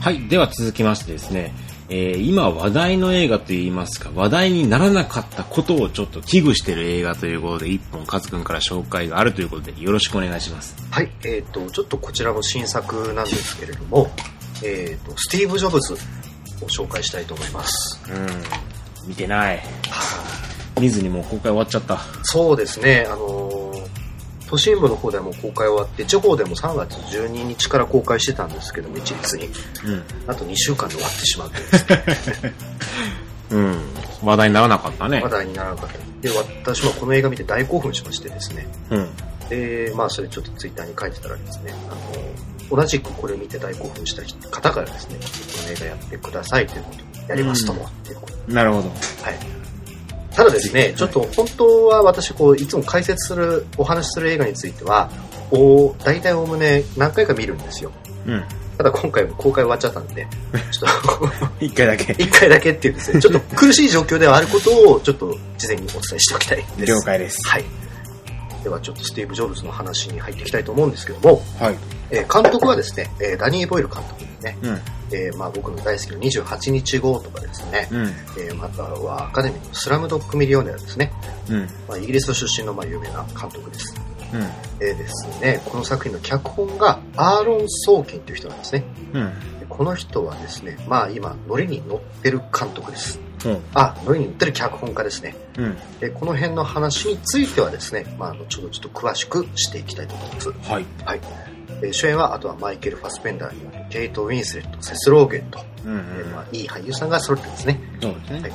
はい。では続きましてですね、えー今話題の映画といいますか、話題にならなかったことをちょっと危惧してる映画ということで、一本カズくんから紹介があるということで、よろしくお願いします。はい、えっ、と、ちょっとこちらも新作なんですけれども、えっ、と、スティーブ・ジョブズを紹介したいと思います。うん。見てない。見ずにもう公開終わっちゃった。そうですね、あのー都心部の方ではもう公開終わって、地方でも3月12日から公開してたんですけども、一律に。うん。あと2週間で終わってしまってね、うん。話題にならなかったね話。題にならなかった。で、私もこの映画見て大興奮しましてですね、うん。で、まあ、それちょっとツイッターに書いてたらですね、あの、同じくこれを見て大興奮した方からですね、この映画やってくださいということをやりますとも、っていうことなるほど。はい。ただですね、ちょっと本当は私、こう、いつも解説する、お話しする映画については、お大体おおむね何回か見るんですよ。うん。ただ今回も公開終わっちゃったんで、ちょっと、一回だけ。一回だけっていうですね、ちょっと苦しい状況ではあることを、ちょっと事前にお伝えしておきたいです。了解です。はい。ではちょっとスティーブ・ジョブズの話に入っていきたいと思うんですけども、はい。えー監督はですね、えーダニー・ボイル監督ですね、うん。えーまあ僕の大好きな28日後とかですね、うん。えーまたはアカデミーのスラムドッグ・ミリオネアですね、うん。まあ、イギリス出身のまあ有名な監督です。うん。えーですね、この作品の脚本がアーロン・ソーキンという人なんですね。うん。でこの人はですね、まあ今、ノリに乗ってる監督です。うん。あ、ノリに乗ってる脚本家ですね。うん。でこの辺の話についてはですね、まあ、後ほどちょっと詳しくしていきたいと思います。はい。はい。えー主演は、あとはマイケル・ファスペンダーにケイト・ウィンスレット、セス・ローゲンと、うん。うんえーまあ、いい俳優さんが揃ってですね。そうですね。はい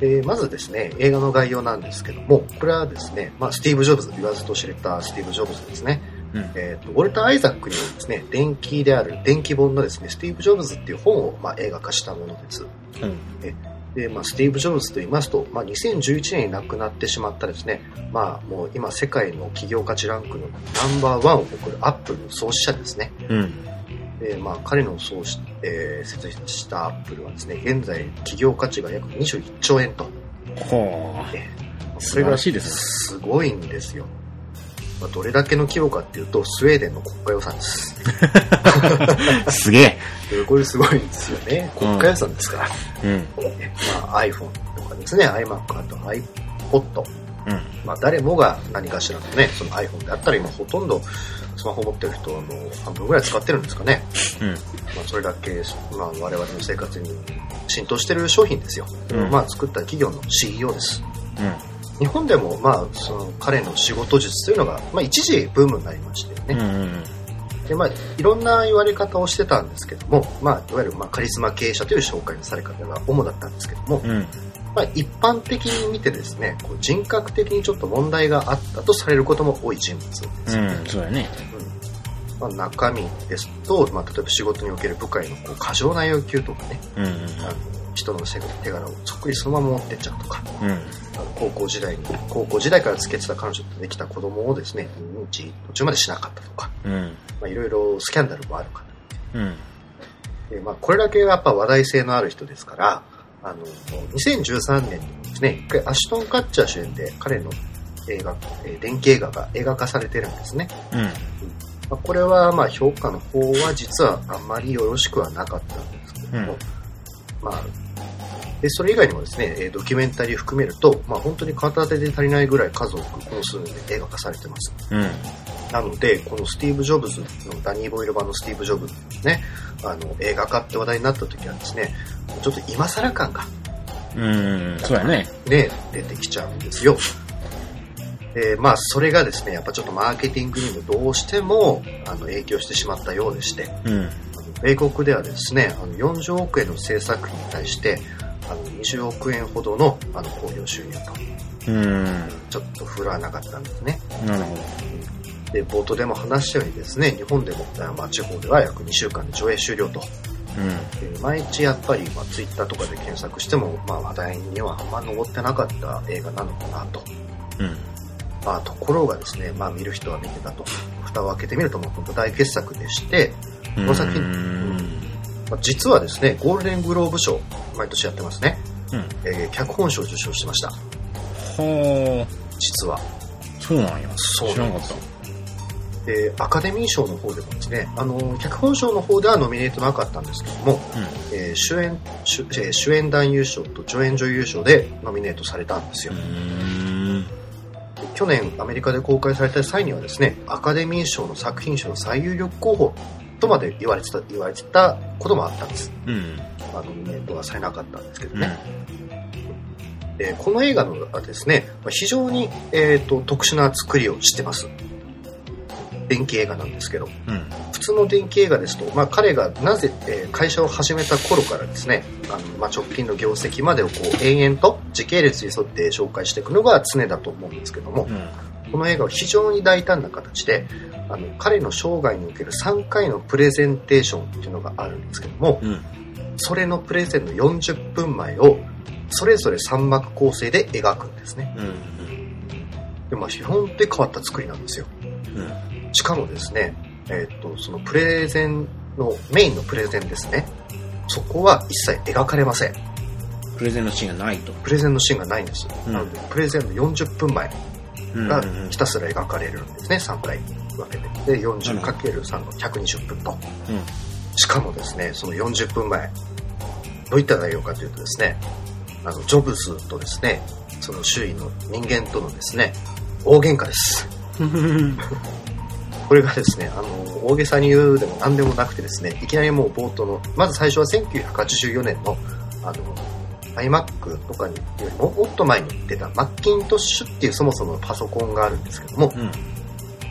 でまずですね、映画の概要なんですけども、これはですね、まあ、スティーブ・ジョブズ、言わずと知れたスティーブ・ジョブズですね。うん。えっ、と、ウォルター・アイザックによるですね、伝記である、伝記本のですね、スティーブ・ジョブズっていう本を、まあ、映画化したものです。うん。で、まあ、スティーブ・ジョブズと言いますと、まあ、2011年に亡くなってしまったですね、まあ、もう今世界の企業価値ランクのナンバーワンを誇るアップルの創始者ですね。うん。で、まあ、彼の創始、えー設立したアップルはですね、現在企業価値が約21兆円と。ほえー素晴らしいですねすごいんですよ。まあ、どれだけの規模かっていうと、スウェーデンの国家予算です。う。すげえ。これすごいんですよね。国家予算ですから。うん。ねまあ、iPhone とかですね、iMac、あと iPod。うん。まあ、誰もが何かしらのね、その iPhone であったら今ほとんどスマホ持ってる人の半分ぐらい使ってるんですかね。うん。まあ、それだけ、まあ、我々の生活に浸透してる商品ですよ。うんまあ、作った企業の CEO です。うん。日本でも、まあ、その彼の仕事術というのが、まあ、一時ブームになりましてうん。うね。ん。で、まあ、いろんな言われ方をしてたんですけども、まあ、いわゆる、まあ、カリスマ経営者という紹介のされ方が主だったんですけども、うん。まあ、一般的に見てですね、こう人格的にちょっと問題があったとされることも多い人物ですよね。うん。そうやね。まあ、中身ですと、まあ、例えば仕事における部下へのこう過剰な要求とかね、うん。あの人の手柄をそっくりそのまま持ってっちゃうとか、うん。あの高校時代に、高校時代から付き合ってた彼女とできた子供をですね、認知途中までしなかったとか、うん。まあ、いろいろスキャンダルもあるかうん。で、まあ、これだけやっぱ話題性のある人ですから、あの、2013年にですね、一回アシュトン・カッチャー主演で彼の映画、えー電気映画が映画化されてるんですね。うん。まあ、これはまあ評価の方は実はあんまりよろしくはなかったんですけども、うんまあ、で、それ以外にもですね、えードキュメンタリー含めると、まあ本当に片手で足りないぐらい数多くこの数年で映画化されてます。うん。なので、このスティーブ・ジョブズのダニー・ボイル版のスティーブ・ジョブズね、あの、映画化って話題になった時はですね、ちょっと今更感がうん。そうやね。ね、出てきちゃうんですよ。えーまあ、それがですね、やっぱちょっとマーケティングにもどうしても、あの、影響してしまったようでして、うん。米国ではですね、あの40億円の制作費に対して、あの、20億円ほどの、あの、興行収入と、うん。ちょっと振るわなかったんですね。なるほで、冒頭でも話したようにですね、日本でも、あまあ、地方では約2週間で上映終了と。ど。で毎日やっぱり、まあ、ツイッターとかで検索しても、まあ、話題にはあんま上ってなかった映画なのかなと。うん。うん。まあ、ところがですね、まあ、見る人は見てたと。蓋を開けてみると、もう本当大傑作でして、この作品うん。まあ、実はですね、ゴールデングローブ賞、毎年やってますね。うん。えー脚本賞を受賞してました。ほー。実は。そうなんや。そう知らなんかっなですで、アカデミー賞の方でもですね、あの、脚本賞の方ではノミネートなかったんですけども、えー主演主、えー主演男優賞と助演女優賞でノミネートされたんですよ。うん。去年アメリカで公開された際にはですね、アカデミー賞の作品賞の最有力候補とまで言われてた、言われてたこともあったんです。うん。まあ、ノミネートはされなかったんですけどね。えーこの映画のはですね、まあ非常に、えー、と特殊な作りをしてます。電気映画なんですけど、うん。普通の電気映画ですと、まあ、彼がなぜ、えー会社を始めた頃からですね、あのまあ、直近の業績までをこう延々と時系列に沿って紹介していくのが常だと思うんですけども、うん。この映画は非常に大胆な形で、あの彼の生涯における3回のプレゼンテーションっていうのがあるんですけども、うん。それのプレゼンの40分前をそれぞれ3幕構成で描くんですね。うん。でまあ、基本で変わった作りなんですよ。うん。しかもですね、えーっと、そのプレゼンの、メインのプレゼンですね。そこは一切描かれません。プレゼンのシーンがないと。プレゼンのシーンがないんです。うんなので、プレゼンの40分前うん。がうんひたすら描かれるんですね、3回分けて。で、40×3 の120分と。しかもですね、その40分前、どういった内容かというとですね、あの、ジョブズとですね、その周囲の人間とのですね、大喧嘩です。うん。これがですね、あの、大げさに言うでも何でもなくてですね、いきなりもう冒頭の、まず最初は1984年の、あの、iMac とかによりももっと前に出たマッキントッシュっていうそもそものパソコンがあるんですけども、うん。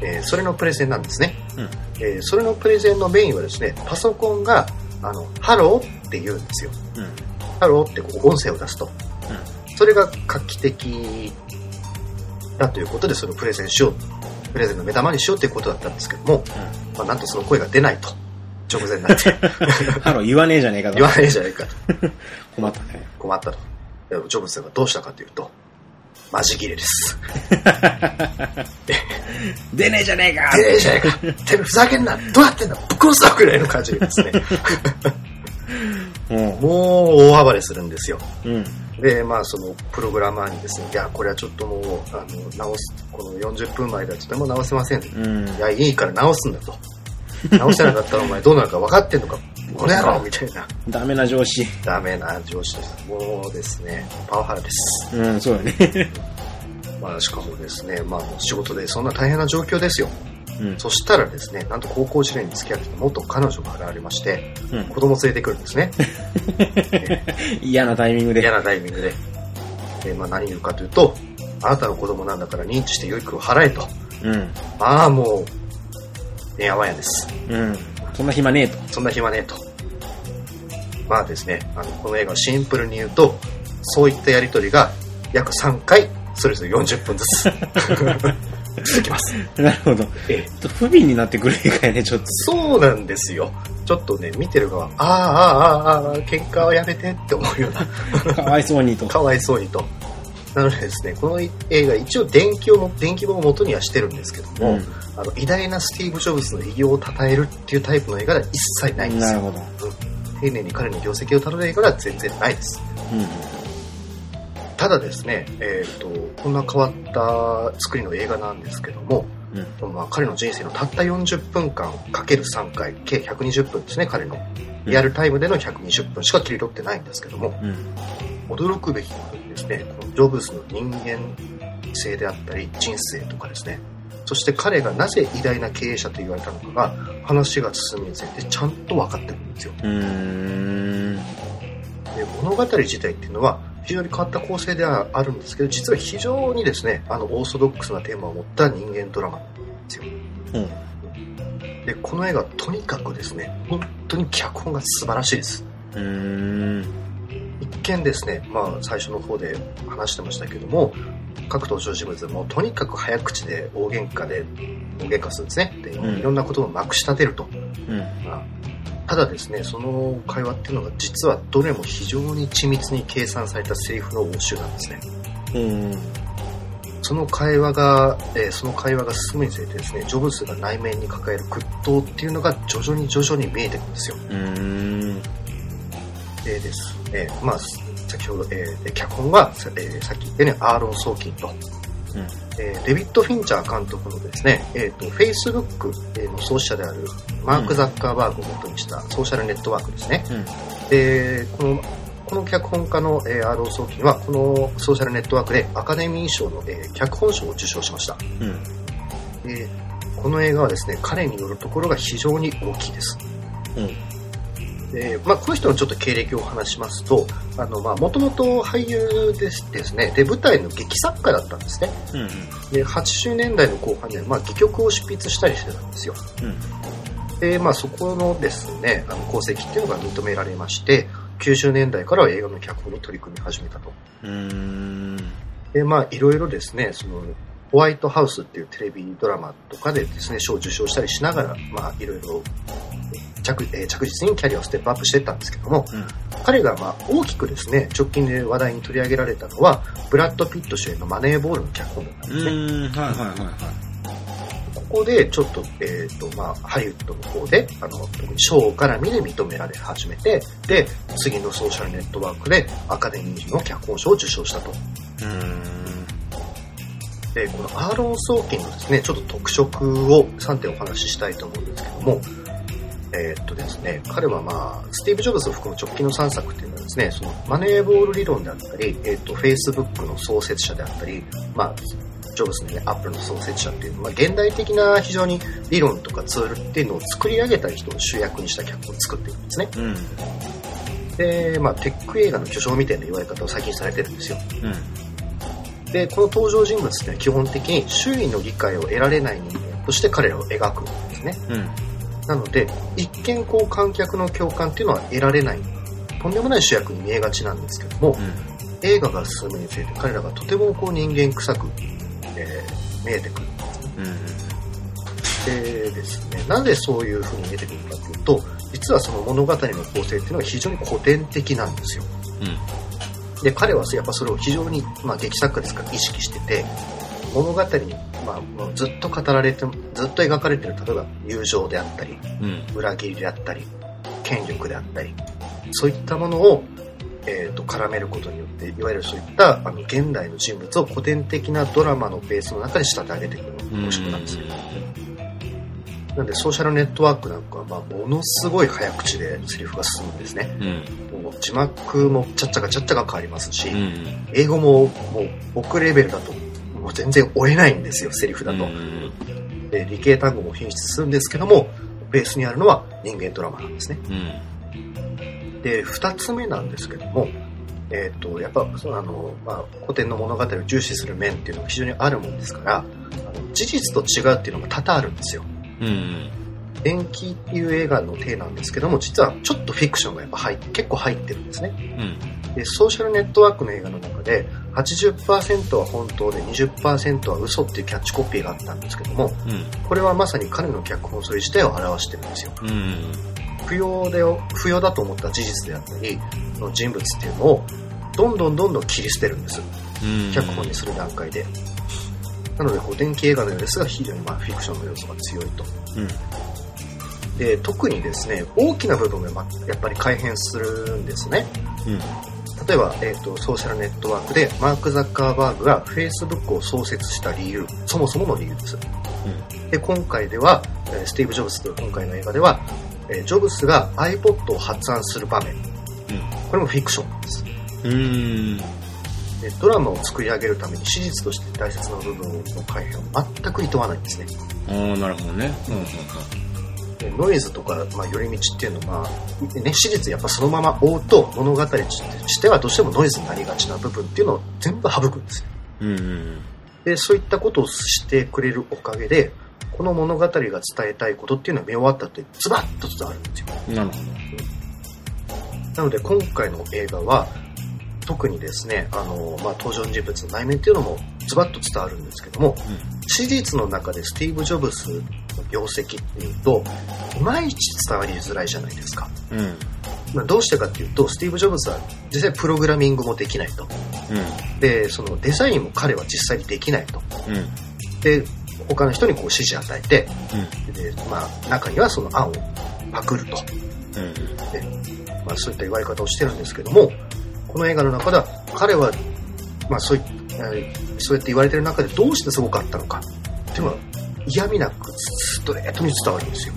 えーそれのプレゼンなんですね。うんえーそれのプレゼンのメインはですね、パソコンが、あの、ハローって言うんですよ。うん。ハローってこう音声を出すと。それが画期的だということで、そのプレゼンしよう。プレゼンの目玉にしようということだったんですけども、まあ、なんとその声が出ないと。直前になって。ハロー言わねえじゃねえかと。言わないじゃないかと。困ったね。困ったと。ジョブズがどうしたかというと、マジギレです。出ねえじゃねえかええじゃないか。てめえふざけんな。どうやってんだ。ぶっ殺すぞぐらいの感じでですね。も もう大暴れするんですよ。う。うん。で、まあ、そのプログラマーにですね、いや、これはちょっともう、あの、直す、この40分前ではとても直せません。いうん。や、いいから直すんだと。直せなかったらお前どうなるか分かってんのか。これやろみたいな。ダメな上司。ダメな上司です。もうですね、パワハラです。うん、そうだね。まあ、しかもですね、まあ、仕事でそんな大変な状況ですよ。うん。そしたらですね、なんと高校時代に付き合ってた元彼女が現れまして、うん子供連れてくるんですね。嫌なタイミングで。嫌なタイミングで。で、まあ何言うかというと、あなたの子供なんだから認知して養育を払えと。うん。まあもう、ねやわやです。うん。そんな暇ねえと。そんな暇ねえと。まあですね、あの、この映画をシンプルに言うと、そういったやりとりが約3回、それぞれ40分ずつ 続きます。なるほど。えっと不憫になってくる映画やね、ちょっと。そうなんですよ。ちょっとね、見てる側、ああ、ああ、ああ、ああ、喧嘩はやめてって思うような、かわいそうにと。かわいそうにと。なのでですね、この映画一応電気をも、電気本を元にはしてるんですけども、うんあの、偉大なスティーブ・ジョブズの偉業を称えるっていうタイプの映画では一切ないんですよ。なるほど。丁寧に彼の業績をたどる映画では全然ないです。うん。ただですね、えっ、と、こんな変わった作りの映画なんですけども、うん。まあ、彼の人生のたった40分間かける3回、計120分ですね、彼の。リアルタイムでの120分しか切り取ってないんですけども、うん。驚くべきことにですね、このジョブズの人間性であったり、人生とかですね、そして彼がなぜ偉大な経営者と言われたのかが、話が進むにつれてちゃんと分かってくるんですよ。で物語自体っていうのは、非常に変わった構成ではあるんですけど、実は非常にですね、あの、オーソドックスなテーマを持った人間ドラマなんですよ。うん。で、この映画はとにかくですね、本当に脚本が素晴らしいです。うーん。一見ですね、まあ最初の方で話してましたけども、各登場人物もとにかく早口で大喧嘩で、大喧嘩するんですね。で、うんいろんなことをまくし立てると。うん。まあただですね、その会話っていうのが実はどれも非常に緻密に計算されたセリフの応酬なんですね。うん。その会話が、えーその会話が進むにつれてですね、ジョブズが内面に抱える屈藤っていうのが徐々に徐々に見えてくるんですよ。うーん。でですね、まあ、先ほど、えーで脚本は、さえーさっき言ったようにアーロン・ソーキンと、うん。えーデビッド・フィンチャー監督のですね、えっ、と、Facebook の創始者であるマーク・ザッカーバーグを元にしたソーシャルネットワークですね。うん。で、この、この脚本家の、えー、RO ソーキンは、このソーシャルネットワークでアカデミー賞の、えー脚本賞を受賞しました。うん。で、この映画はですね、彼によるところが非常に大きいです。うん。で、まあ、この人のちょっと経歴を話しますと、あの、まあ、もともと俳優ですですね、で、舞台の劇作家だったんですね。うん。で、80年代の後半には、まあ、戯曲を執筆したりしてたんですよ。うん。で、まあ、そこのですね、あの、功績っていうのが認められまして、90年代からは映画の脚本に取り組み始めたと。で、まあ、いろいろですね、その、ホワイトハウスっていうテレビドラマとかでですね、賞を受賞したりしながら、まあ、いろいろ着えー着実にキャリアをステップアップしていったんですけども、うん。彼がまあ大きくですね、直近で話題に取り上げられたのは、ブラッド・ピット主演のマネーボールの脚本だったんうですね。ーん。はいはいはいはここでちょっと、えっ、と、まあ、ハリウッドの方で、あの、特に賞絡みで認められ始めて、で、次のソーシャルネットワークでアカデミーの脚本賞を受賞したと。で、このアーロン・ソーキンのですね、ちょっと特色を3点お話ししたいと思うんですけども、えーっとですね、彼はまあ、スティーブ・ジョブズを含む直近の3作っていうのはですね、そのマネーボール理論であったり、えーっと、Facebook の創設者であったり、まあ、ジョブズのね、アップルの創設者っていう、まあ、現代的な非常に理論とかツールっていうのを作り上げた人を主役にした脚本を作っているんですね。うん。で、まあ、テック映画の巨匠みたいな言われ方を最近されてるんですよ。うん。で、この登場人物っていうのは基本的に周囲の理解を得られない人間として彼らを描くんですね。うん。なので、一見こう観客の共感っていうのは得られない、とんでもない主役に見えがちなんですけども、映画が進むにつれて彼らがとてもこう人間臭く、えー見えてくる。うん。うん。でですね、なぜそういう風に見えてくるかというと、実はその物語の構成っていうのは非常に古典的なんですよ。で、彼はやっぱそれを非常に、まあ劇作家ですから意識してて、物語に、まあ、もうずっと語られて、ずっと描かれてる、例えば友情であったり、うん。裏切りであったり、権力であったり、そういったものを、えー、と絡めることによって、いわゆるそういったあの現代の人物を古典的なドラマのベースの中で仕立て上げていくのが面白くなんですよ。なんでソーシャルネットワークなんかは、まあ、ものすごい早口でセリフが進むんですね。うん。もう字幕もちゃっちゃかちゃっちゃか変わりますし、うん。英語ももう僕レベルだともう全然追えないんですよ、セリフだと。うん。で理系単語も品質するんですけども、ベースにあるのは人間ドラマなんですね。うん。で、二つ目なんですけども、えっ、と、やっぱ、そのあの、まあ、古典の物語を重視する面っていうのが非常にあるもんですから、あの事実と違うっていうのが多々あるんですよ。うん。電気っていう映画の体なんですけども、実はちょっとフィクションがやっぱ入って、結構入ってるんですね。うん。で、ソーシャルネットワークの映画の中で、80%は本当で20%は嘘っていうキャッチコピーがあったんですけども、うん。これはまさに彼の脚本それ自体を表してるんですよ。うん。不要で、不要だと思った事実であったり、その人物っていうのを、どんどんどんどん切り捨てるんです。うん。脚本にする段階で。なので、古典系映画のようですが、非常にまあフィクションの要素が強いと。うん。で、特にですね、大きな部分がまやっぱり改変するんですね。うん。例えば、えっ、と、ソーシャルネットワークで、マーク・ザッカーバーグが Facebook を創設した理由、そもそもの理由です。で、今回では、えースティーブ・ジョブズという今回の映画では、えージョブズが iPod を発案する場面、これもフィクションなんです。うん。うん。でドラマを作り上げるために史実として大切な部分の改変を全く厭わないんですね。ああ、なるほどね。うん。でノイズとか、まあ、寄り道っていうのは、ね、史実やっぱそのまま追うと物語としてはどうしてもノイズになりがちな部分っていうのを全部省くんですよ。うん。うん。で、そういったことをしてくれるおかげで、この物語が伝えたいことっていうのは見終わったってズバッと伝わるんですよ。なるほなので今回の映画は、特にですね、あの、まあ、登場人物の内面っていうのもズバッと伝わるんですけども、史実の中でスティーブ・ジョブズの業績っていうと、いまいち伝わりづらいじゃないですか。ど。うん。まあ、どうしてかっていうと、スティーブ・ジョブズは実際プログラミングもできないと。うで、そのデザインも彼は実際にできないと。ん。うん。で、他の人にこう指示与えて、うん。で、まあ、中にはその案をパクると。うん。まあ、そういった言われ方をしてるんですけども、この映画の中では、彼は、まあ、そういえーそうやって言われてる中でどうしてすごかったのかっていうのは嫌味なくストレートに伝わるんですよ。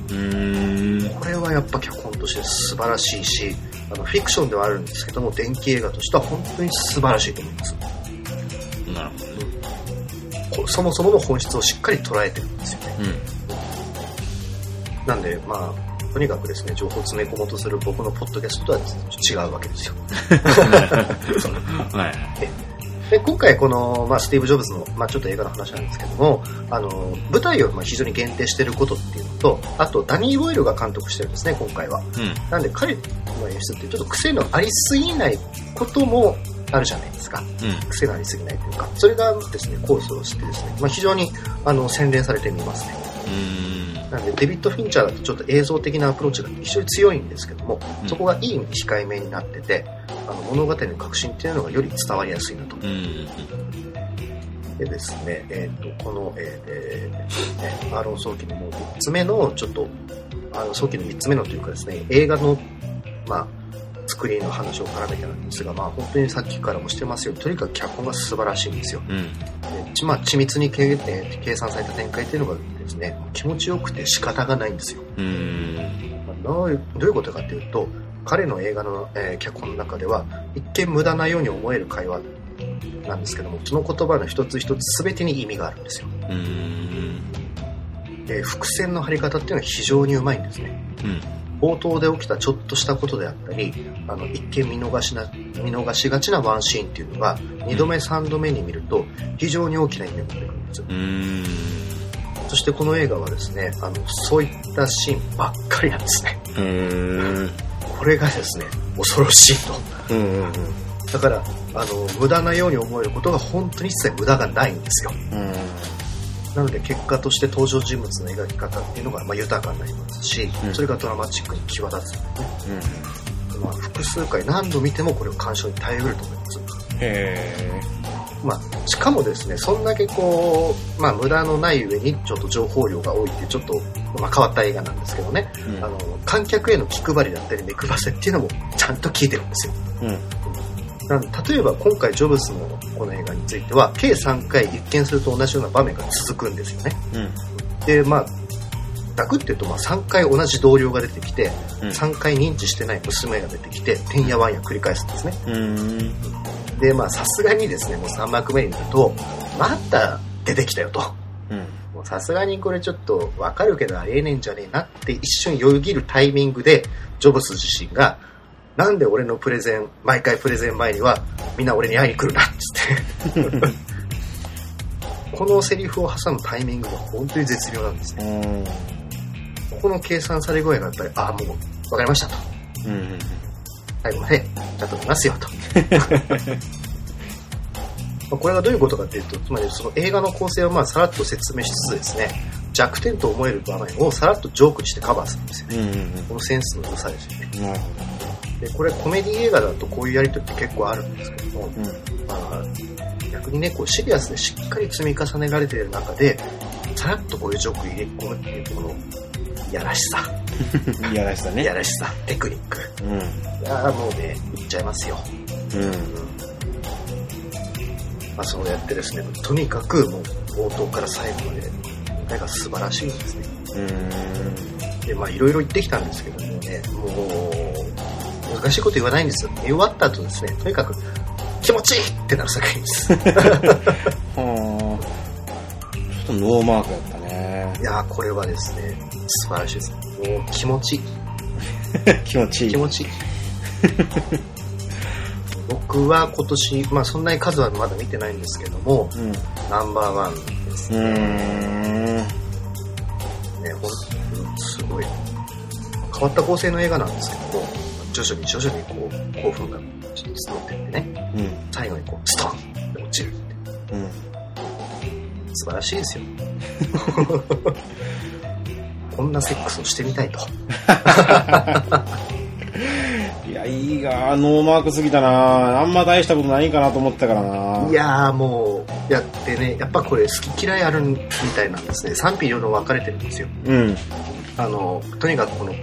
これはやっぱ脚本として素晴らしいし、あのフィクションではあるんですけども、電気映画としては本当に素晴らしいと思います。なるほどね。こそもそもの本質をしっかり捉えてるんですよね。うん。なんで、まあ、とにかくですね、情報を詰め込もうとする僕のポッドキャストとは違うわけですよ。はい。で今回この、まあ、スティーブ・ジョブズの、まあ、ちょっと映画の話なんですけどもあの舞台をまあ非常に限定していることっていうのとあとダニー・ボイルが監督してるんですね今回はうん。なんで彼の演出ってちょっと癖のありすぎないこともあるじゃないですかうん。癖がありすぎないというかそれがですねコースをしてですね、まあ、非常にあの洗練されてみますねうーん。なんでデビッド・フィンチャーだとちょっと映像的なアプローチが非常に強いんですけども、うんそこがいい意味で控えめになっててあの物語の革新っていうのがより伝わりやすいなとうん。でですね、えー、とこの、えーえーねアーロン早期のもう3つ目のちょっとアーロン早期の3つ目のというかですね映画の、まあ、作りの話を絡めてなんですが、まあ、本当にさっきからもしてますよとにかく脚本が素晴らしいんですようん。でちまあ、緻密に計,、えー計算された展開っていうのがですね気持ちよくて仕方がないんですよ。まあどういうどういうことかというと彼の映画の、えー脚本の中では一見無駄なように思える会話なんですけどもその言葉の一つ一つ全てに意味があるんですようーん。えー伏線の張り方っていうのは非常にうまいんですねうん。冒頭で起きたちょっとしたことであったりあの一見見逃しな見逃しがちなワンシーンっていうのが2度目3度目に見ると非常に大きな意味を持ってくるんです。そしてこの映画はですねあのそういったシーンばっかりなんですね。これがですね恐ろしいとうんうんうん。だからあの無駄なように思えることが本当に一切無駄がないんですようん。なので結果として登場人物の描き方っていうのが、まあ、豊かになりますし、うん。それがドラマチックに際立つんでね、まあ、複数回何度見てもこれを鑑賞に耐えうると思います。へまあ、しかもですね、そんだけこう、まあ、無駄のない上にちょっと情報量が多いっていうちょっと、まあ、変わった映画なんですけどね、ーあの、観客への気配りだったり目配せっていうのもちゃんと効いてるんですよ。うん。なんで例えば今回ジョブズのこの映画については、計3回一見すると同じような場面が続くんですよね。うん。で、まあ、楽っていうと、まあ、3回同じ同僚が出てきて、うん3回認知してない娘が出てきて、てんやわんや繰り返すんですね。うーん。で、まあ、さすがにですね、もう3幕目になると、また出てきたよと。さすがにこれちょっとわかるけどありえねえんじゃねえなって一瞬よぎるタイミングで、ジョブス自身が、なんで俺のプレゼン、毎回プレゼン前には、みんな俺に会いに来るなっつって。このセリフを挟むタイミングが本当に絶妙なんですね。うん。ここの計算され具合がやっぱり、ああ、もうわかりましたと。うん。最後までちゃんと見ますよと。ま あこれがどういうことかっていうと、つまりその映画の構成をまあさらっと説明しつつですね、弱点と思える場面をさらっとジョークにしてカバーするんですよね。うん。このセンスの良さですよね。なるほで、これコメディ映画だとこういうやりとりって結構あるんですけども、ど。うん。まあ、逆にね、こうシリアスでしっかり積み重ねられている中で、さらっとこういうジョーク入れ込むっていうこの、いやらしさ、い やらしさね。いやらしさ、テクニック。うん。いやーもうね、いっちゃいますよ。うん。まあ、そうやってですね、とにかくもう冒頭から最後まで、今回が素晴らしいんですね。うん。で、まあいろいろ言ってきたんですけどもね、もう、難しいこと言わないんですよ。見終わった後ですね、とにかく気持ちいいってなる作品です。は あ。ちょっとノーマークやったねい。やー、これはですね、素晴らしいです。もう気持ちいい。気持ちいい。気持ちいい。僕は今年、まあそんなに数はまだ見てないんですけども、うん。ナンバーワンですね。ん。ね、ほんとすごい。変わった構成の映画なんですけども、徐々に徐々にこう、興奮がちょっと募っていってね、うん。最後にこう、ストンって落ちるって。うん。素晴らしいですよ。こんなセックスをしてみたいと。いや、いいが、ノーマークすぎたなあんま大したことないかなと思ったからないやーもう、やってね、やっぱこれ好き嫌いあるみたいなんですね。賛否両論分かれてるんですよ。うん。あの、とにかくこの、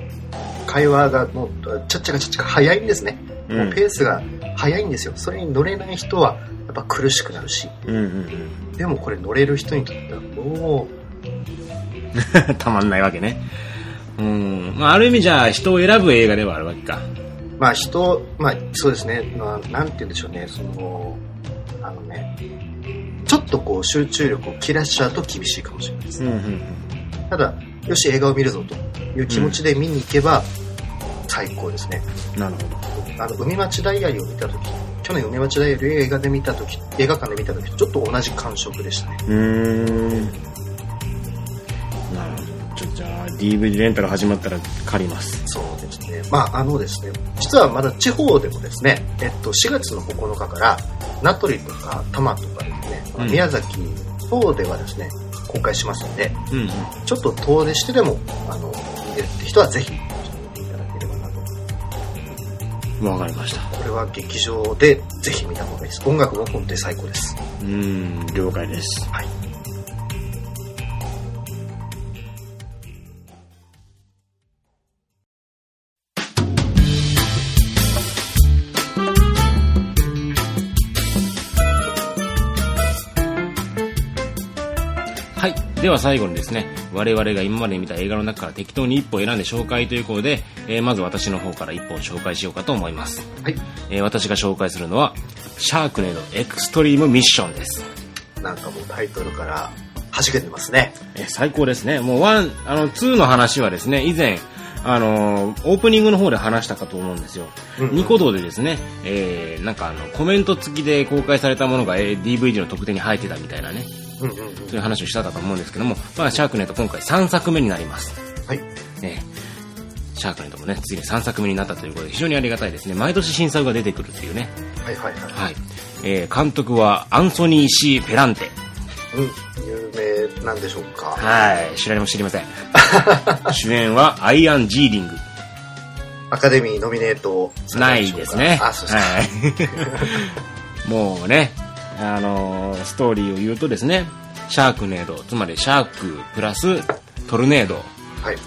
会話がもう、ちゃっちゃかちゃっちゃか早いんですね。うんもうペースが早いんですよ。それに乗れない人は、っぱ苦しくなるし、うんうんうん。でもこれ乗れる人にとってはも たまんないわけね。うん。まあ、ある意味じゃあ、人を選ぶ映画ではあるわけか。う、まあ人、まあそうですね、まあなんて言うんでしょうね、その、あのね、ちょっとこう集中力を切らしちゃうと厳しいかもしれないです。うんうんただ、よし映画を見るぞという気持ちで見に行けば最高ですね。うん。なるほど。あの、海町ダイアリーを見たとき、去年海町ダイアリーを映画で見たとき、映画館で見たときとちょっと同じ感触でしたね。うーん。なるほど。ちょじゃあ、DVD レンタル始まったら借ります。そうですね。まあ、あのですね、実はまだ地方でもですね、えっと、4月の9日から、名取とか多摩とかですね、うん宮崎等ではですね、公開しますので、うんうん。ちょっと遠出してでも、あの、見れるって人はぜひ、見ていただければなと。わかりました。これは劇場でぜひ見た方がいいです。音楽も本当に最高です。うーん、了解です。はい。では最後にですね、我々が今まで見た映画の中から適当に一本選んで紹介ということで、えーまず私の方から一本紹介しようかと思います。はい。えー私が紹介するのは、シャークネードエクストリームミッションです。なんかもうタイトルから弾けてますね。えー最高ですね。もうワン、あの、ツーの話はですね、以前、あのーオープニングの方で話したかと思うんですよ。うんうんニコ動でですね、えー、なんかあの、コメント付きで公開されたものが、えー DVD の特典に入ってたみたいなね、うんうんうん。そういう話をしたかと思うんですけども、まあ、シャークネット今回3作目になります。はい。ね、シャークネットもね、次に3作目になったということで、非常にありがたいですね。毎年新作が出てくるっていうね。はいはいはい。はい。えー、監督はアンソニー・シー・ペランテ。うん。有名なんでしょうか。はい。知られも知りません。主演はアイアン・ジーリング。アカデミーノミネートさないですね。あ、そうですか。はい。もうね、あのーストーリーを言うとですね、シャークネード、つまりシャークプラストルネード。はい。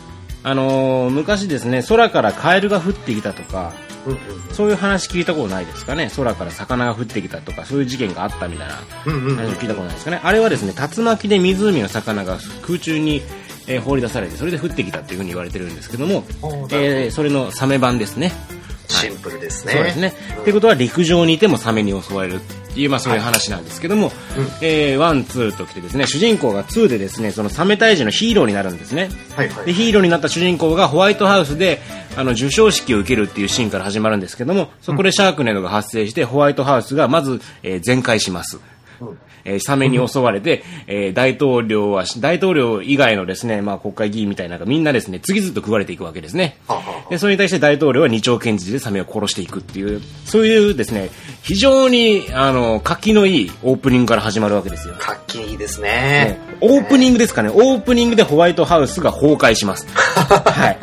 あのー昔ですね、空からカエルが降ってきたとか、うんうんそういう話聞いたことないですかね？空から魚が降ってきたとか、そういう事件があったみたいなうん。うんうん話を聞いたことないですかね？あれはですね、竜巻で湖の魚が空中に、えー放り出されて、それで降ってきたっていうふうに言われてるんですけどもどえーそれのサメ版ですね。シンプルですね。そうですね。うんってことは陸上にいてもサメに襲われるっていう、まあそういう話なんですけども、うんえー、 one、two ときてですね、主人公が2でですね、そのサメ退治のヒーローになるんですね。はいはい。で、ヒーローになった主人公がホワイトハウスで、あの、授賞式を受けるっていうシーンから始まるんですけども、そこでシャークネードが発生して、ホワイトハウスがまず、えー全壊します。うんえーサメに襲われて、えー大統領は、大統領以外のですね、まあ国会議員みたいなのがみんなですね、次々と食われていくわけですね。で、それに対して大統領は二丁拳銃でサメを殺していくっていう、そういうですね、非常に、あの、活気のいいオープニングから始まるわけですよ。活気いいですねね。オープニングですかね、オープニングでホワイトハウスが崩壊します。はい。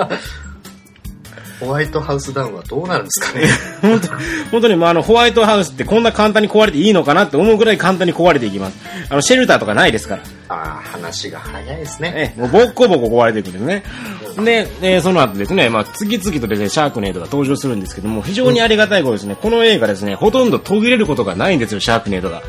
ホワイトハウスダウンはどうなるんですかね。本 当本当に、まあ、あの、ホワイトハウスってこんな簡単に壊れていいのかなって思うぐらい簡単に壊れていきます。あの、シェルターとかないですから。ああ、話が早いですね。ええ、もうボッコボコ壊れていくんですね。で、えーその後ですね、まあ、次々とですね、シャークネードが登場するんですけども、非常にありがたいことですね、この映画ですね、ほとんど途切れることがないんですよ、シャークネードが。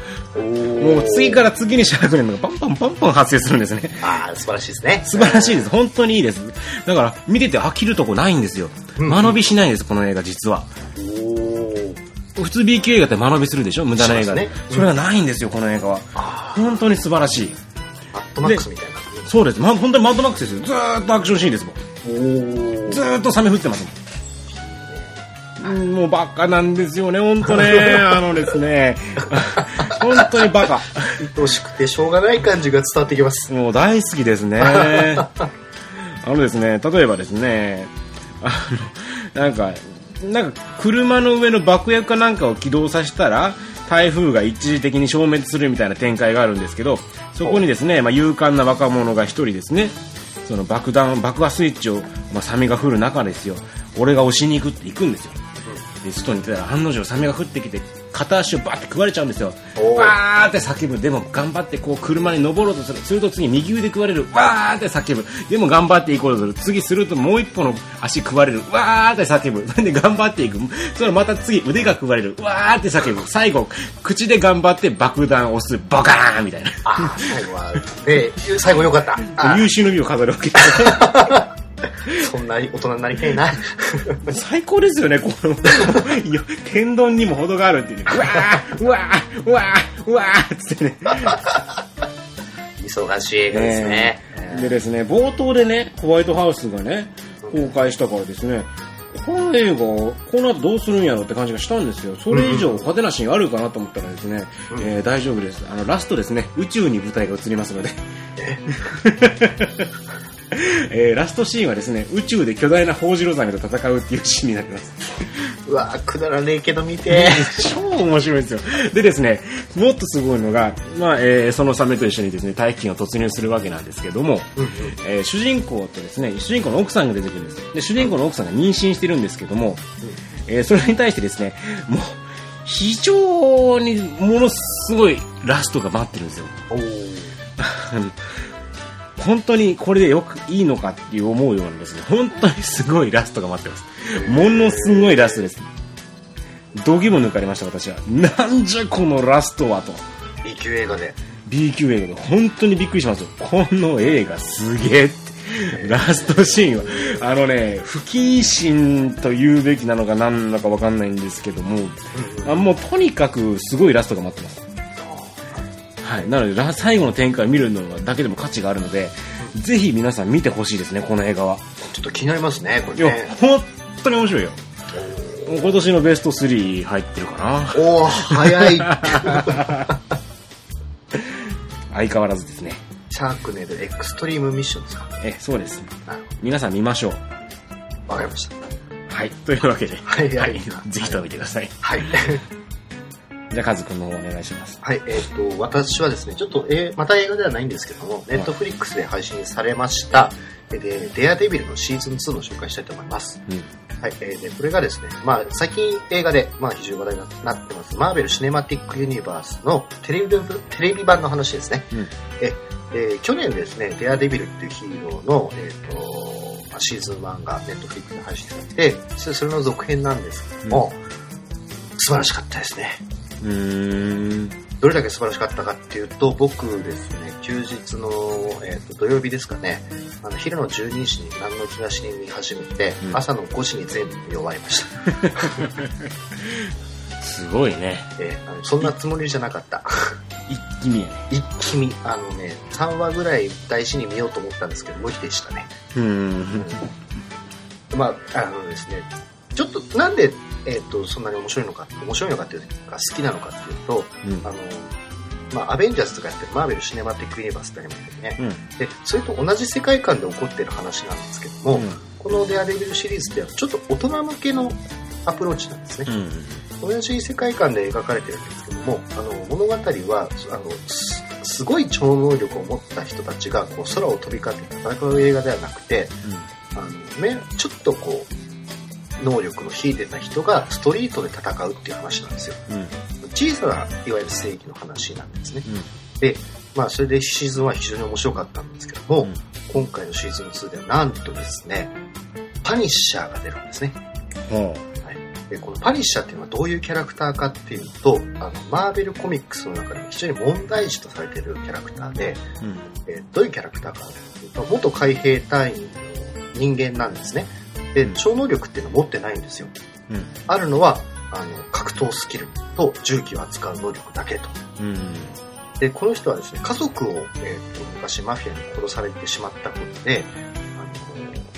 もう次から次にシャークネードがパンパンパンパン発生するんですね。ああ、素晴らしいですね。素晴らしいです。本当にいいです。だから、見てて飽きるとこないんですよ。間延びしないんです、この映画、実は。普通 B 級映画って間延びするでしょ？無駄な映画で、ねうんそれがないんですよ、この映画は。あ本当に素晴らしい。あ、マットマックスみたいな。そうです。ま、本当にマッドマックスですよ。ずーっとアクションシーンですもん。ずーっとサメ降ってますもん。うんもうバカなんですよね、本当ね。あのですね。本当にバカ。愛しくてしょうがない感じが伝わってきます。もう大好きですね。あのですね、例えばですね、あの、なんか、なんか車の上の爆薬かなんかを起動させたら、台風が一時的に消滅するみたいな展開があるんですけど、そこにですね、まあ、勇敢な若者が一人ですね、その爆弾、爆破スイッチを、まあ、サメが降る中ですよ、俺が押しに行くって行くんですよ。で、外に出たら案の定サメが降ってきて、片足をバーって食われちゃうんですよ。わーって叫ぶ。でも頑張ってこう車に登ろうとする。すると次右腕食われる。わーって叫ぶ。でも頑張っていこうとする。次するともう一歩の足食われる。わーって叫ぶ。そ れで頑張っていく。それまた次腕が食われる。わーって叫ぶ。最後口で頑張って爆弾を押す。ボカーンみたいな。あー最後は、で、最後よかった。優秀の美を飾るわけです そんな大人になりたいな。最高ですよね、この、天丼にも程があるっていうね。うわーうわーうわーうわーっつってね。忙しい映画ですね。でですね、冒頭でね、ホワイトハウスがね、公開したからですね、この映画、この後どうするんやろって感じがしたんですよ。それ以上派手なシーンあるかなと思ったらですね、えー大丈夫です。あの、ラストですね、宇宙に舞台が移りますので。えーラストシーンはですね、宇宙で巨大なホウジロザメと戦うっていうシーンになります。うわくだらねえけど見て。超面白いですよ。でですね、もっとすごいのが、まあ、えーそのサメと一緒にですね、大気圏を突入するわけなんですけども、うんうんえー主人公とですね、主人公の奥さんが出てくるんですよ。で、主人公の奥さんが妊娠してるんですけども、えーそれに対してですね、もう、非常にものすごいラストが待ってるんですよ。本当にこれでよくいいのかっていう思うようなですね、本当にすごいラストが待ってます。ものすごいラストです。度肝抜かれました、私は。なんじゃこのラストはと。B 級映画で。B 級映画で本当にびっくりしますよ。この映画すげえって。ラストシーンは、あのね、不謹慎と言うべきなのか何なのかわかんないんですけども、あもうとにかくすごいラストが待ってます。はい。なので、ラ最後の展開を見るのだけでも価値があるので、ぜひ皆さん見てほしいですね、この映画は。ちょっと気になりますね、こいやれね。、本当に面白いよ。今年のベスト3入ってるかな。おー、早い。相変わらずですね。シャークネルエクストリームミッションですか？え、そうです。皆さん見ましょう。わかりました。はい。というわけで、はいはいぜひとも見てください。はい。じゃあ、カズくんの方お願いします。はい、えっ、と、私はですね、ちょっと、えーまた映画ではないんですけども、ネットフリックスで配信されました、えーで、デアデビルのシーズン2の紹介したいと思います。うん。はい、えーで、これがですね、まあ、最近映画で、まあ、非常に話題になってます、マーベル・シネマティック・ユニバースのテレビ版テレビ版の話ですね。うんえで去年ですね、デアデビルっていうヒーローの、えっ、と、まあシーズン1がネットフリックスで配信されて、それそれの続編なんですけども、素晴らしかったですね。うーん。どれだけ素晴らしかったかっていうと、僕ですね、休日の、えーと土曜日ですかね、あの昼の12時に何の気なしに見始めて、うん朝の5時に全部見終わりました。すごいね。えーあのそんなつもりじゃなかった。一気見やね。一気見、あのね、3話ぐらい大事に見ようと思ったんですけど、無理でしたね。うーん。まあ、あのですね、ちょっとなんで、えっ、と、そんなに面白いのか、面白いのかっていうか、好きなのかっていうと、うんあの、まあ、アベンジャーズとかやってるマーベル・シネマティック・ユニバースってありますよね。うん。で、それと同じ世界観で起こってる話なんですけども、このデアデビルシリーズってちょっと大人向けのアプローチなんですね。うん。同じ世界観で描かれてるんですけども、あの、物語は、あの、すすごい超能力を持った人たちがこう空を飛び交って戦う映画ではなくて、あの、ね、ちょっとこう、能力の秀でた人がストリートで戦うっていう話なんですよ。うん。うん。小さな、いわゆる正義の話なんですね。で、まあ、それでシーズンは非常に面白かったんですけども、うん今回のシーズン2ではなんとですね、パニッシャーが出るんですね。ほでこのパニッシャーっていうのはどういうキャラクターかっていうと、あの、マーベルコミックスの中で非常に問題児とされているキャラクターで、う。うん。えーどういうキャラクターかっていうと、元海兵隊員の人間なんですね。で、超能力っていうのは持ってないんですよ。うん。あるのは、あの、格闘スキルと銃器を扱う能力だけと。うん。で、この人はですね、家族を、えーと昔マフィアに殺されてしまったことで、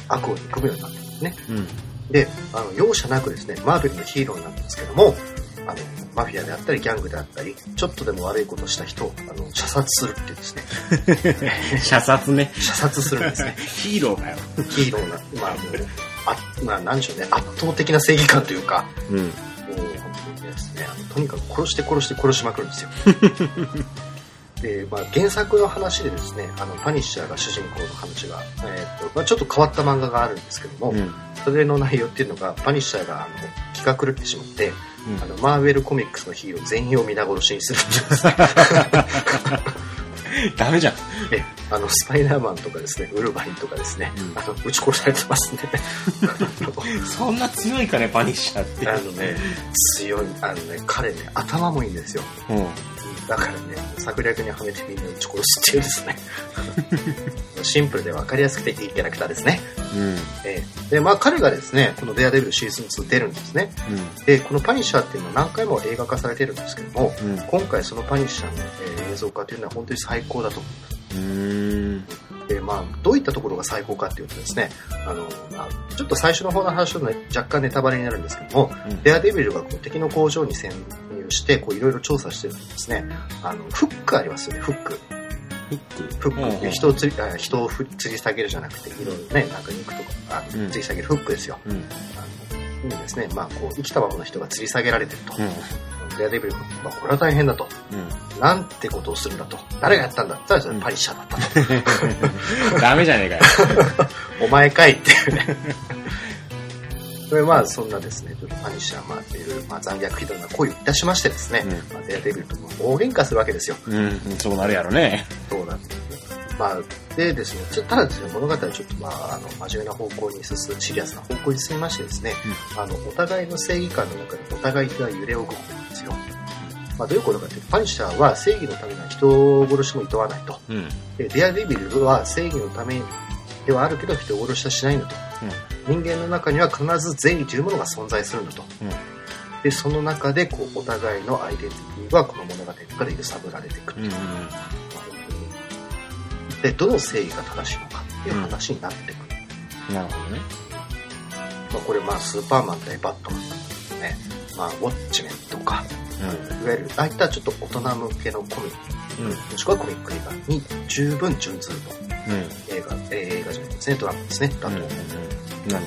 あの、悪を憎むようになったんですね。うん。で、あの、容赦なくですね、マーベルのヒーローになんですけども、あの、マフィアであったり、ギャングであったり、ちょっとでも悪いことをした人を、あの、射殺するっていうですね、射殺ね。射殺するんですね。ヒーローかよ。ヒーローな、まあ、もう、あ、まあ、なんでしょうね、圧倒的な正義感というか、うん。もう、本当にですね、とにかく殺して殺して殺しまくるんですよ。で、まあ、原作の話でですね、あの、パニッシャーが主人公の話が、えっ、と、まあ、ちょっと変わった漫画があるんですけども、うん。それの内容っていうのが、パニッシャーが、あの、気が狂ってしまって、うんあの、マーベルコミックスのヒーロー全員を皆殺しにするんですね。ダメじゃん。え、あの、スパイダーマンとかですね、ウルヴァリンとかですね、うんあの、撃ち殺されてますね。そんな強いかね、パニッシャーって。あのね、強い、あのね、彼ね、頭もいいんですよ。うん。だからね、策略にはめてみんな撃ち殺すっていうですね。シンプルで分かりやすくていいキャラクターですね。うん。えーで、まあ彼がですね、このデアデビルシーズン2出るんですね。で、このパニッシャーっていうのは何回も映画化されてるんですけども、うん。今回そのパニッシャーの、えー映像化というのは本当に最高だと思います。うん。で、まあ、どういったところが最高かっていうとですね、あの、まあ、ちょっと最初の方の話は、ね、若干ネタバレになるんですけども、うんデアデビルがこう敵の工場に潜入して、こういろいろ調査してるとですね、あの、フックありますよね、フック。フック？フック、人を釣り、あ人をふ吊り下げるじゃなくて、いろいろね、なんか肉とか、あうん吊り下げるフックですよ。うん。あの、いいですね。まあ、こう、生きたままの人が吊り下げられてると。うん。デアデビルが、まあ、これは大変だと。うん。なんてことをするんだと。誰がやったんだって言ったら、パニッシャーだったと。ダメじゃねえかよ。お前かいっていうね。それまあ、そんなですね、ちょっとパニッシャー、まあ、いろいろ、まあ、残虐非道な行為をいたしましてですね、うんまあ、デアデビルとも大喧嘩するわけですよ。うん。そうなるやろね。そうなんですね。まあ、でですね、ちょただですね、物語はちょっとまあ、あの、真面目な方向に進む、シリアスな方向に進みましてですね、あの、お互いの正義感の中でお互いが揺れ動くんですよ。まあ、どういうことかというと、パニッシャーは正義のためには人殺しも厭わないと。うん。で、デアデビルは正義のためではあるけど人殺しはしないんだと。人間の中には必ず善意というものが存在するんだと。うん。で、その中で、こう、お互いのアイデンティティはこの物語から揺さぶられていくと。うん。まあ本当にで、どの正義が正しいのかっていう話になってくる。なるほどね。まあ、これ、まあ、スーパーマン対バットマンとかね、まあ、ウォッチメンとか、いわゆる、ああいったちょっと大人向けのコミック、うん。うん。もしくはコミック映画に十分準ずると。うん。映画、えー映画じゃないですね、ドラマですね、だと思う。なる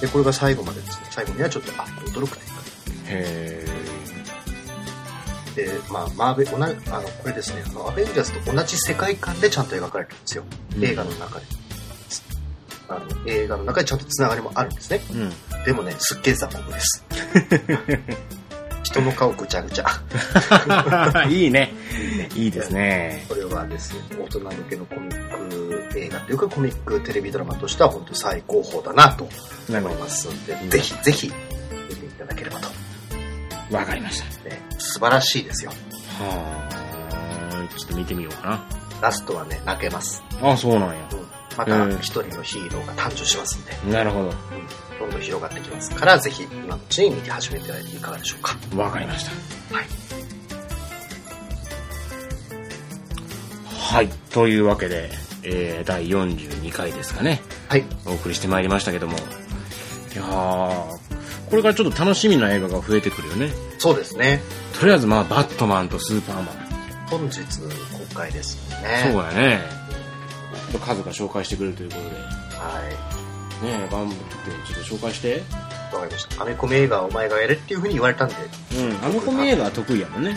で、これが最後までですね、最後にはちょっと、あ、驚くというか、へで、まあ、マーベル、同じ、あの、これですね、あの、アベンジャーズと同じ世界観でちゃんと描かれてるんですよ。うん映画の中で。あの、映画の中でちゃんとつながりもあるんですね。うん。でもね、すっげえ雑魚です。人の顔ぐちゃぐちゃ。いいね。いいですね。これはですね、大人向けのコミック映画というかコミックテレビドラマとしては本当最高峰だなと思いますので、うんぜひぜひ見ていただければと。ど。わかりました。ね、素晴らしいですよ。はあ。ちょっと見てみようかラストはね、泣けます。な。あ、そうなんや。またうん一人のヒーローが誕生しますんで、なるほうんどんどん広がってきますから、ぜひ今のうちに見て始めてはいかがでしょうか。ど。わかりました。はい。はい。というわけで、えー、第42回ですかね。はい。お送りしてまいりましたけども。いやー、これからちょっと楽しみな映画が増えてくるよね。そうですね。とりあえずまあ、バットマンとスーパーマン。本日公開ですよね。そうやね。ちょっと数が紹介してくれるということで。はい。ねえ、頑張って、ちょっと紹介して。わかりました。アメコミ映画はお前がやれっていうふうに言われたんで、うん。アメコミ映画は得意やもんね。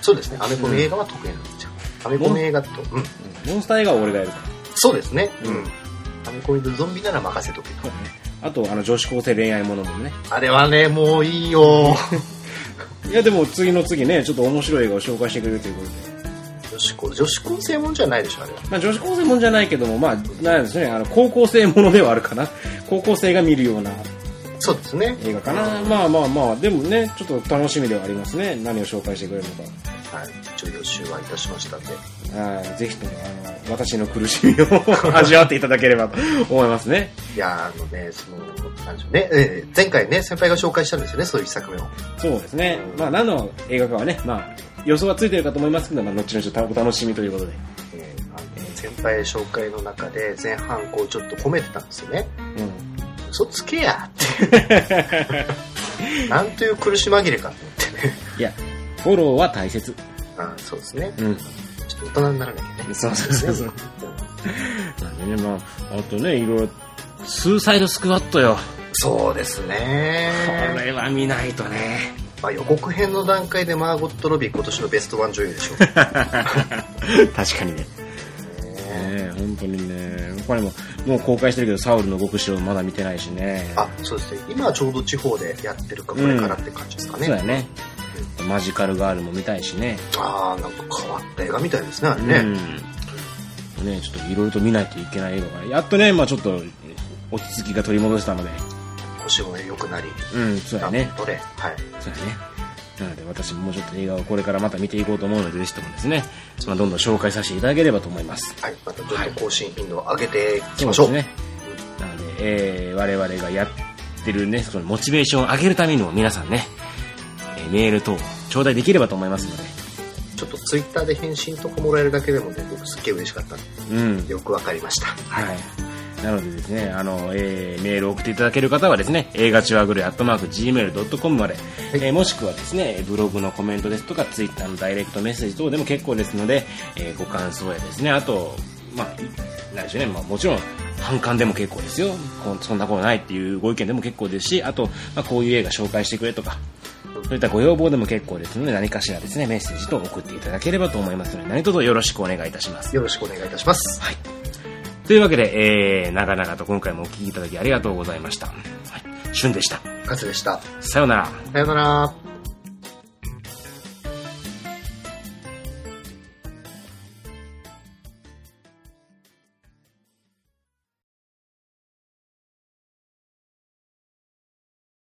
そうですね。アメコミ映画は得意なんですよ。アメコミ映画と、うん。うん。モンスター映画は俺がやるから。そうですね。ううんん。アメコミとゾンビなら任せとけと。あと、あの、女子高生恋愛ものもね。あれはね、もういいよ。いや、でも次の次ね、ちょっと面白い映画を紹介してくれるということで。女子高、女子高生もんじゃないでしょ、あれは。まあ、女子高生もんじゃないけども、まあ、なんですね、あの、高校生ものではあるかな。高校生が見るようなそうですね。映画かな。まあまあまあ、でもね、ちょっと楽しみではありますね。何を紹介してくれるのか。はい。一応予習はいたしましたんで。はいぜひとも、あの、私の苦しみを 味わっていただければと思いますね。いやーあのね、その、なんでしょうね、えー前回ね、先輩が紹介したんですよね、そういう一作目を。そうですね。まあ、何の映画かはね、まあ、予想はついてるかと思いますけど、まあ、後々お楽しみということで。えーあの先輩紹介の中で前半こうちょっと褒めてたんですよね。うん。嘘つけやって。なんという苦し紛れかと思ってね。いや、フォローは大切。あそうですね。うん。ちょっと大人にならなきゃね。そうそうそうそう。うんなんでね、まあ、あとね、いろいろ、スーサイドスクワットよ。そうですね。これは見ないとね。まあ、予告編の段階でマーゴット・ロビー今年のベストワン女優でしょう。確かにね。ねね本本当にね。他にも、もう公開してるけど、サウルの極主をまだ見てないしね。あ、そうですね。今はちょうど地方でやってるか、これからって感じですかね。そうやね。マジカルガールも見たいしね。ああ、なんか変わった映画みたいですね、あれうね。ん。ね、ちょっといろいろと見ないといけない映画が、やっとね、まあちょっと、落ち着きが取り戻したので、星も良くなり、うん、そうやね。はい。そうやね。なので私ももうちょっと映画をこれからまた見ていこうと思うので、ぜひともですね、まあ、どんどん紹介させていただければと思います。はい。またちょっと更新頻度を上げていきましょう。そうですね。なので、えー、我々がやってるね、そのモチベーションを上げるためにも皆さんね、えーメール等頂戴できればと思いますので、ちょっとツイッターで返信とかもらえるだけでもね、僕すっげえ嬉しかったんうんで、。よくわかりました。はい。なのでですね、あの、えーメールを送っていただける方はですね、映画チュアグレアットマーク Gmail.com まで、えーもしくはですね、ブログのコメントですとか、ツイッターのダイレクトメッセージ等でも結構ですので、えーご感想やですね、あと、まあ、いなんでしょうね、まあもちろん、反感でも結構ですよ。そんなことないっていうご意見でも結構ですし、あと、まあこういう映画紹介してくれとか、そういったご要望でも結構ですので、何かしらですね、メッセージと送っていただければと思いますので、何卒よろしくお願いいたします。よろしくお願いいたします。はい。というわけで、えー、長々と今回もお聞きいただきありがとうございました。はい。旬でした。カツでした。さようなら。さよなら。